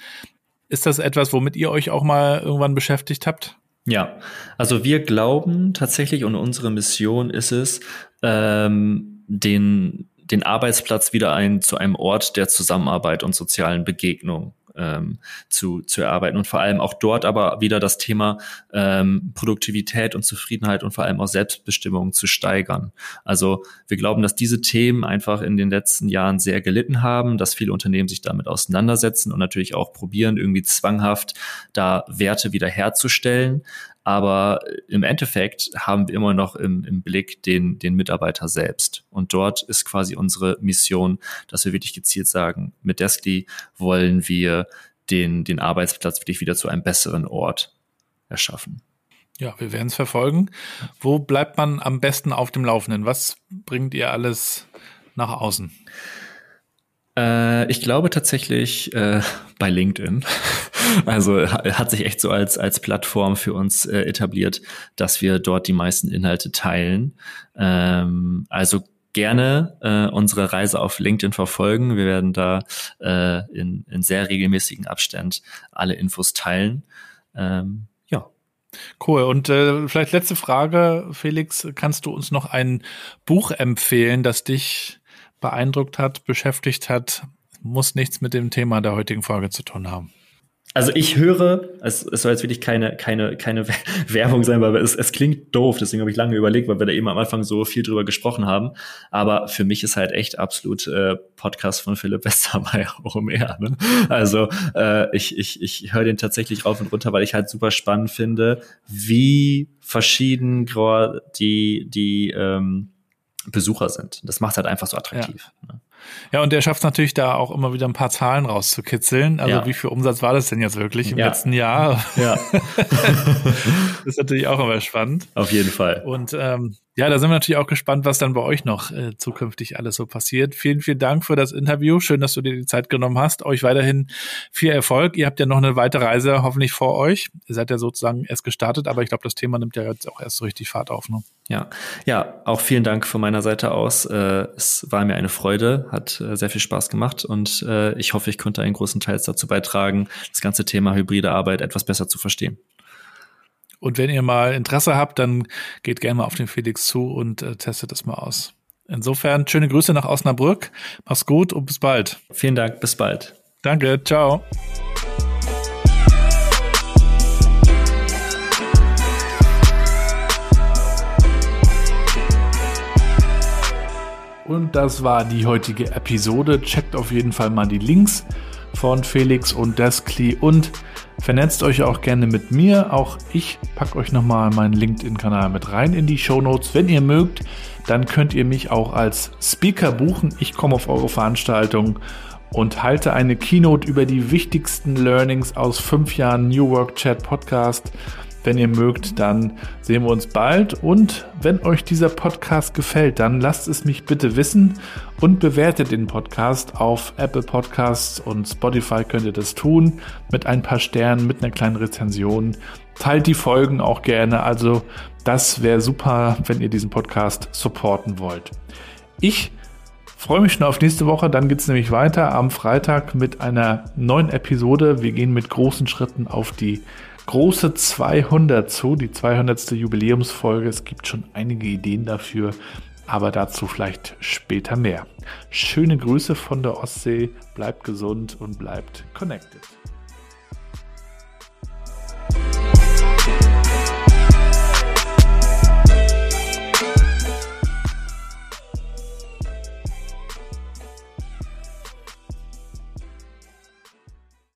S3: Ist das etwas, womit ihr euch auch mal irgendwann beschäftigt habt?
S4: Ja, also wir glauben tatsächlich und unsere Mission ist es, ähm, den, den Arbeitsplatz wieder ein, zu einem Ort der Zusammenarbeit und sozialen Begegnung ähm, zu, zu erarbeiten und vor allem auch dort aber wieder das Thema ähm, Produktivität und Zufriedenheit und vor allem auch Selbstbestimmung zu steigern. Also wir glauben, dass diese Themen einfach in den letzten Jahren sehr gelitten haben, dass viele Unternehmen sich damit auseinandersetzen und natürlich auch probieren, irgendwie zwanghaft da Werte wieder herzustellen. Aber im Endeffekt haben wir immer noch im, im Blick den, den Mitarbeiter selbst. Und dort ist quasi unsere Mission, dass wir wirklich gezielt sagen, mit Deskly wollen wir den, den Arbeitsplatz wirklich wieder zu einem besseren Ort erschaffen.
S3: Ja, wir werden es verfolgen. Wo bleibt man am besten auf dem Laufenden? Was bringt ihr alles nach außen?
S4: Äh, ich glaube tatsächlich äh, bei LinkedIn. Also hat sich echt so als, als Plattform für uns äh, etabliert, dass wir dort die meisten Inhalte teilen. Ähm, also gerne äh, unsere Reise auf LinkedIn verfolgen. Wir werden da äh, in, in sehr regelmäßigen Abstand alle Infos teilen. Ähm, ja.
S3: Cool. Und äh, vielleicht letzte Frage, Felix, kannst du uns noch ein Buch empfehlen, das dich beeindruckt hat, beschäftigt hat, muss nichts mit dem Thema der heutigen Folge zu tun haben.
S4: Also ich höre, es, es soll jetzt wirklich keine, keine, keine Werbung sein, weil es, es klingt doof, deswegen habe ich lange überlegt, weil wir da eben am Anfang so viel drüber gesprochen haben. Aber für mich ist halt echt absolut äh, Podcast von Philipp Westermeier auch mehr. Ne? Also äh, ich, ich, ich höre den tatsächlich rauf und runter, weil ich halt super spannend finde, wie verschieden die, die ähm, Besucher sind. Das macht halt einfach so attraktiv. Ja. Ne?
S3: Ja, und der schafft es natürlich da auch immer wieder ein paar Zahlen rauszukitzeln. Also
S4: Ja.
S3: wie viel Umsatz war das denn jetzt wirklich im
S4: Ja.
S3: letzten Jahr?
S4: Ja,
S3: Das ist natürlich auch immer spannend.
S4: auf jeden Fall.
S3: Und ähm, ja, da sind wir natürlich auch gespannt, was dann bei euch noch äh, zukünftig alles so passiert. Vielen, vielen Dank für das Interview. Schön, dass du dir die Zeit genommen hast. Euch weiterhin viel Erfolg. Ihr habt ja noch eine weitere Reise hoffentlich vor euch. Ihr seid ja sozusagen erst gestartet, aber ich glaube, das Thema nimmt ja jetzt auch erst so richtig Fahrt auf. Ne?
S4: Ja, ja, auch vielen Dank von meiner Seite aus. Äh, es war mir eine Freude, hat äh, sehr viel Spaß gemacht und äh, ich hoffe, ich konnte einen großen Teil dazu beitragen, das ganze Thema hybride Arbeit etwas besser zu verstehen.
S3: Und wenn ihr mal Interesse habt, dann geht gerne mal auf den Felix zu und äh, testet es mal aus. Insofern schöne Grüße nach Osnabrück. Mach's gut und bis bald.
S4: Vielen Dank, bis bald.
S3: Danke, ciao. Und das war die heutige Episode. Checkt auf jeden Fall mal die Links von Felix und Deskly und vernetzt euch auch gerne mit mir. Auch ich packe euch nochmal meinen LinkedIn-Kanal mit rein in die Show Notes. Wenn ihr mögt, dann könnt ihr mich auch als Speaker buchen. Ich komme auf eure Veranstaltung und halte eine Keynote über die wichtigsten Learnings aus fünf Jahren New Work Chat Podcast. Wenn ihr mögt, dann sehen wir uns bald. Und wenn euch dieser Podcast gefällt, dann lasst es mich bitte wissen und bewertet den Podcast auf Apple Podcasts und Spotify könnt ihr das tun mit ein paar Sternen, mit einer kleinen Rezension. Teilt die Folgen auch gerne. Also das wäre super, wenn ihr diesen Podcast supporten wollt. Ich freue mich schon auf nächste Woche. Dann geht es nämlich weiter am Freitag mit einer neuen Episode. Wir gehen mit großen Schritten auf die große 200 zu, die 200. Jubiläumsfolge. Es gibt schon einige Ideen dafür, aber dazu vielleicht später mehr. Schöne Grüße von der Ostsee, bleibt gesund und bleibt connected.